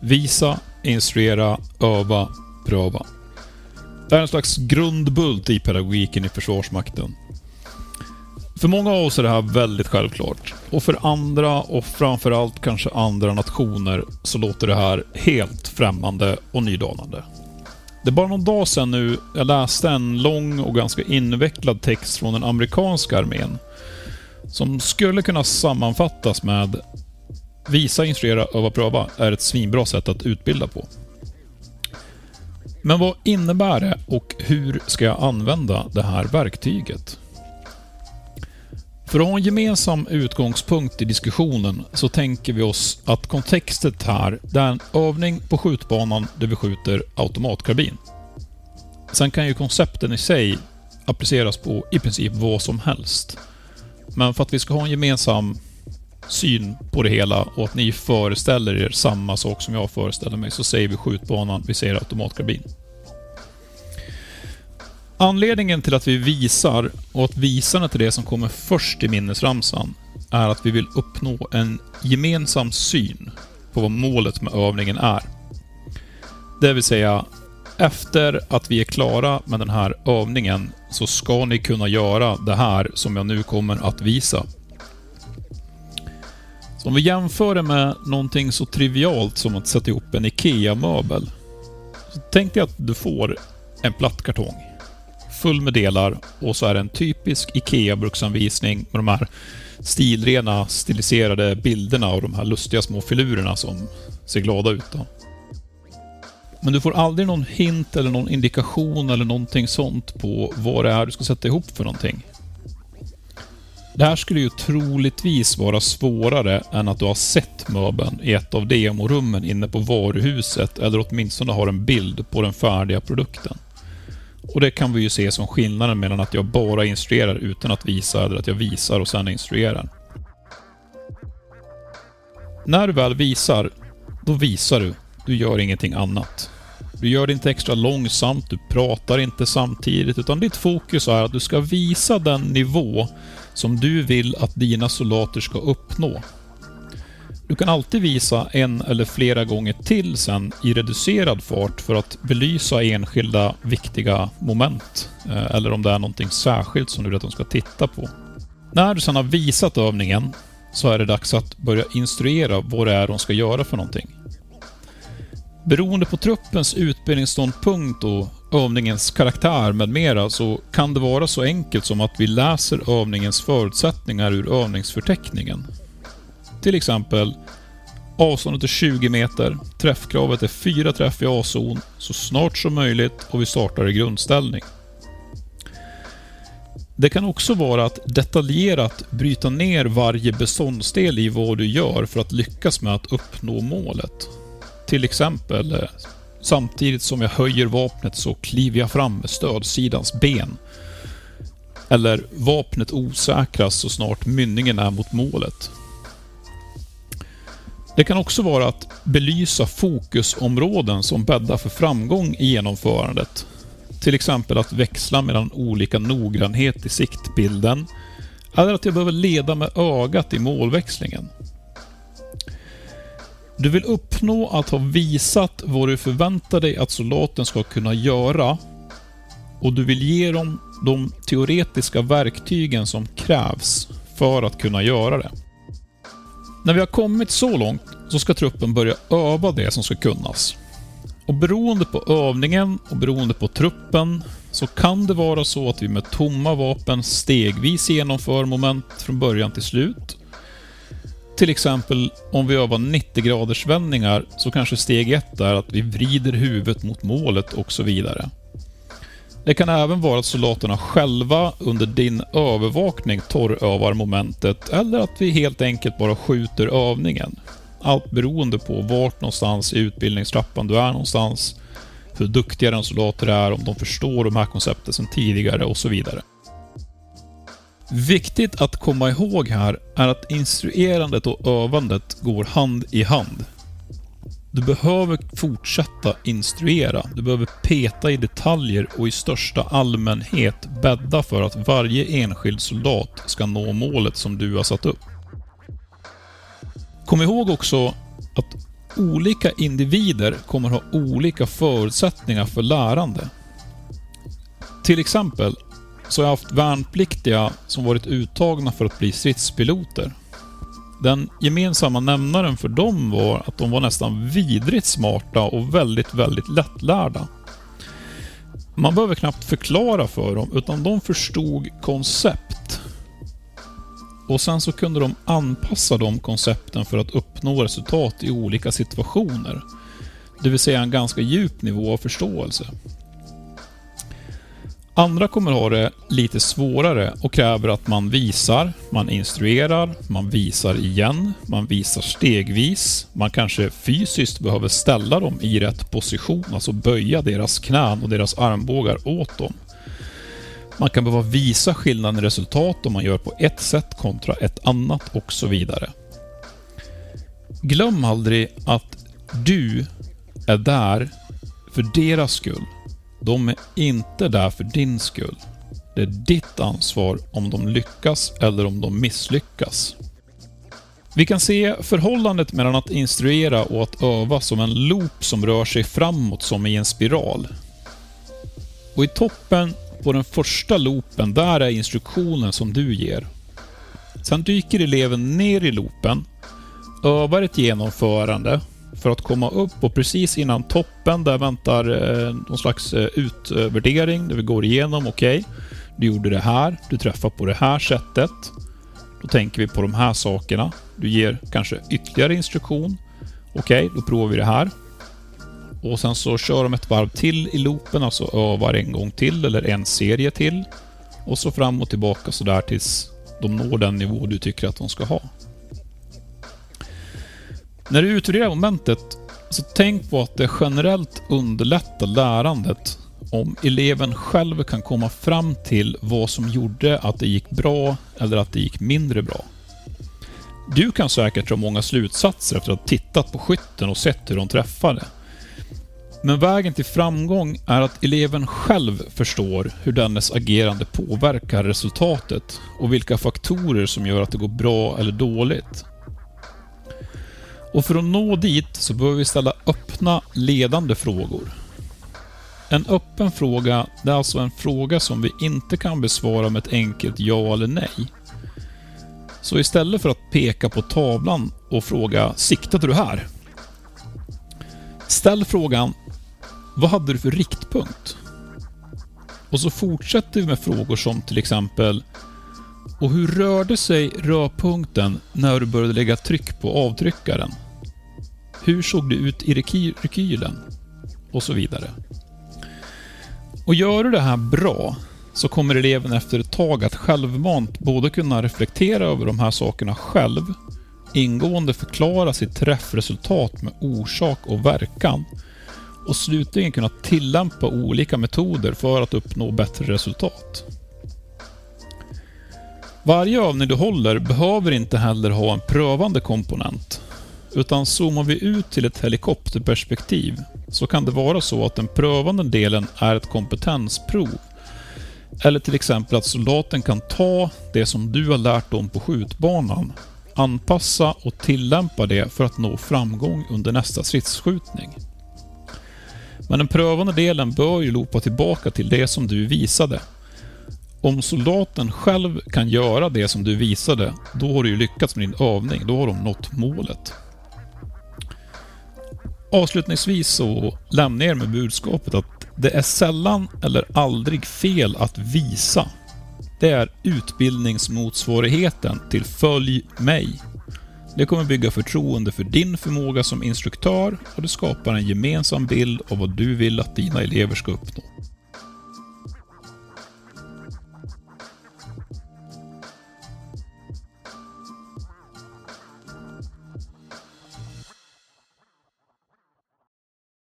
Visa, instruera, öva, pröva. Det är en slags grundbult i pedagogiken i Försvarsmakten. För många av oss är det här väldigt självklart. Och för andra, och framförallt kanske andra nationer, så låter det här helt främmande och nydanande. Det är bara någon dag sedan nu jag läste en lång och ganska invecklad text från den amerikanska armén. Som skulle kunna sammanfattas med Visa, instruera, öva, pröva är ett svinbra sätt att utbilda på. Men vad innebär det och hur ska jag använda det här verktyget? För att ha en gemensam utgångspunkt i diskussionen så tänker vi oss att kontextet här, det är en övning på skjutbanan där vi skjuter automatkarbin. Sen kan ju koncepten i sig appliceras på i princip vad som helst. Men för att vi ska ha en gemensam syn på det hela och att ni föreställer er samma sak som jag föreställer mig, så säger vi skjutbanan, vi säger automatkarbin. Anledningen till att vi visar, och att visarna till det som kommer först i minnesramsan, är att vi vill uppnå en gemensam syn på vad målet med övningen är. Det vill säga, efter att vi är klara med den här övningen så ska ni kunna göra det här som jag nu kommer att visa. Så om vi jämför det med någonting så trivialt som att sätta ihop en IKEA-möbel. Så tänk dig att du får en platt kartong full med delar och så är det en typisk IKEA-bruksanvisning med de här stilrena, stiliserade bilderna och de här lustiga små filurerna som ser glada ut. Då. Men du får aldrig någon hint eller någon indikation eller någonting sånt på vad det är du ska sätta ihop för någonting. Det här skulle ju troligtvis vara svårare än att du har sett möbeln i ett av demorummen inne på varuhuset eller åtminstone har en bild på den färdiga produkten. Och det kan vi ju se som skillnaden mellan att jag bara instruerar utan att visa eller att jag visar och sen instruerar. När du väl visar, då visar du. Du gör ingenting annat. Du gör det inte extra långsamt, du pratar inte samtidigt, utan ditt fokus är att du ska visa den nivå som du vill att dina soldater ska uppnå. Du kan alltid visa en eller flera gånger till sen i reducerad fart för att belysa enskilda viktiga moment. Eh, eller om det är någonting särskilt som du vill att de ska titta på. När du sedan har visat övningen så är det dags att börja instruera vad det är de ska göra för någonting. Beroende på truppens utbildningsståndpunkt och övningens karaktär med mera så kan det vara så enkelt som att vi läser övningens förutsättningar ur övningsförteckningen. Till exempel Avståndet är 20 meter. Träffkravet är 4 träff i A-zon så snart som möjligt och vi startar i grundställning. Det kan också vara att detaljerat bryta ner varje beståndsdel i vad du gör för att lyckas med att uppnå målet. Till exempel, eh, samtidigt som jag höjer vapnet så kliver jag fram med stödsidans ben. Eller vapnet osäkras så snart mynningen är mot målet. Det kan också vara att belysa fokusområden som bäddar för framgång i genomförandet. Till exempel att växla mellan olika noggrannhet i siktbilden, eller att jag behöver leda med ögat i målväxlingen. Du vill uppnå att ha visat vad du förväntar dig att soldaten ska kunna göra och du vill ge dem de teoretiska verktygen som krävs för att kunna göra det. När vi har kommit så långt så ska truppen börja öva det som ska kunnas. Och beroende på övningen och beroende på truppen så kan det vara så att vi med tomma vapen stegvis genomför moment från början till slut. Till exempel om vi övar 90 graders vändningar så kanske steg 1 är att vi vrider huvudet mot målet och så vidare. Det kan även vara att soldaterna själva under din övervakning torrövar momentet eller att vi helt enkelt bara skjuter övningen. Allt beroende på vart någonstans i utbildningstrappan du är någonstans, hur duktiga dina soldater är, om de förstår de här koncepten sedan tidigare och så vidare. Viktigt att komma ihåg här är att instruerandet och övandet går hand i hand. Du behöver fortsätta instruera. Du behöver peta i detaljer och i största allmänhet bädda för att varje enskild soldat ska nå målet som du har satt upp. Kom ihåg också att olika individer kommer ha olika förutsättningar för lärande. Till exempel så har jag haft värnpliktiga som varit uttagna för att bli stridspiloter. Den gemensamma nämnaren för dem var att de var nästan vidrigt smarta och väldigt, väldigt lättlärda. Man behöver knappt förklara för dem, utan de förstod koncept. Och sen så kunde de anpassa de koncepten för att uppnå resultat i olika situationer. Det vill säga en ganska djup nivå av förståelse. Andra kommer ha det lite svårare och kräver att man visar, man instruerar, man visar igen, man visar stegvis. Man kanske fysiskt behöver ställa dem i rätt position, alltså böja deras knän och deras armbågar åt dem. Man kan behöva visa skillnaden i resultat om man gör på ett sätt kontra ett annat och så vidare. Glöm aldrig att du är där för deras skull de är inte där för din skull. Det är ditt ansvar om de lyckas eller om de misslyckas. Vi kan se förhållandet mellan att instruera och att öva som en loop som rör sig framåt som i en spiral. Och i toppen på den första loopen, där är instruktionen som du ger. Sen dyker eleven ner i loopen, övar ett genomförande för att komma upp och precis innan toppen där väntar eh, någon slags eh, utvärdering där vi går igenom, okej, okay, du gjorde det här, du träffar på det här sättet. Då tänker vi på de här sakerna. Du ger kanske ytterligare instruktion. Okej, okay, då provar vi det här. Och sen så kör de ett varv till i loopen, alltså övar en gång till eller en serie till. Och så fram och tillbaka sådär tills de når den nivå du tycker att de ska ha. När du utvärderar momentet, så tänk på att det generellt underlättar lärandet om eleven själv kan komma fram till vad som gjorde att det gick bra eller att det gick mindre bra. Du kan säkert dra många slutsatser efter att ha tittat på skytten och sett hur de träffade. Men vägen till framgång är att eleven själv förstår hur dennes agerande påverkar resultatet och vilka faktorer som gör att det går bra eller dåligt. Och för att nå dit så behöver vi ställa öppna, ledande frågor. En öppen fråga, det är alltså en fråga som vi inte kan besvara med ett enkelt ja eller nej. Så istället för att peka på tavlan och fråga ”Siktade du här?” Ställ frågan ”Vad hade du för riktpunkt?” Och så fortsätter vi med frågor som till exempel och hur rörde sig rörpunkten när du började lägga tryck på avtryckaren? Hur såg det ut i rekylen? Och så vidare. Och gör du det här bra så kommer eleven efter ett tag att självmant både kunna reflektera över de här sakerna själv, ingående förklara sitt träffresultat med orsak och verkan och slutligen kunna tillämpa olika metoder för att uppnå bättre resultat. Varje övning du håller behöver inte heller ha en prövande komponent. Utan zoomar vi ut till ett helikopterperspektiv så kan det vara så att den prövande delen är ett kompetensprov. Eller till exempel att soldaten kan ta det som du har lärt dem på skjutbanan, anpassa och tillämpa det för att nå framgång under nästa stridsskjutning. Men den prövande delen bör ju loopa tillbaka till det som du visade om soldaten själv kan göra det som du visade, då har du ju lyckats med din övning. Då har de nått målet. Avslutningsvis så lämnar jag er med budskapet att det är sällan eller aldrig fel att visa. Det är utbildningsmotsvarigheten till Följ mig. Det kommer bygga förtroende för din förmåga som instruktör och det skapar en gemensam bild av vad du vill att dina elever ska uppnå.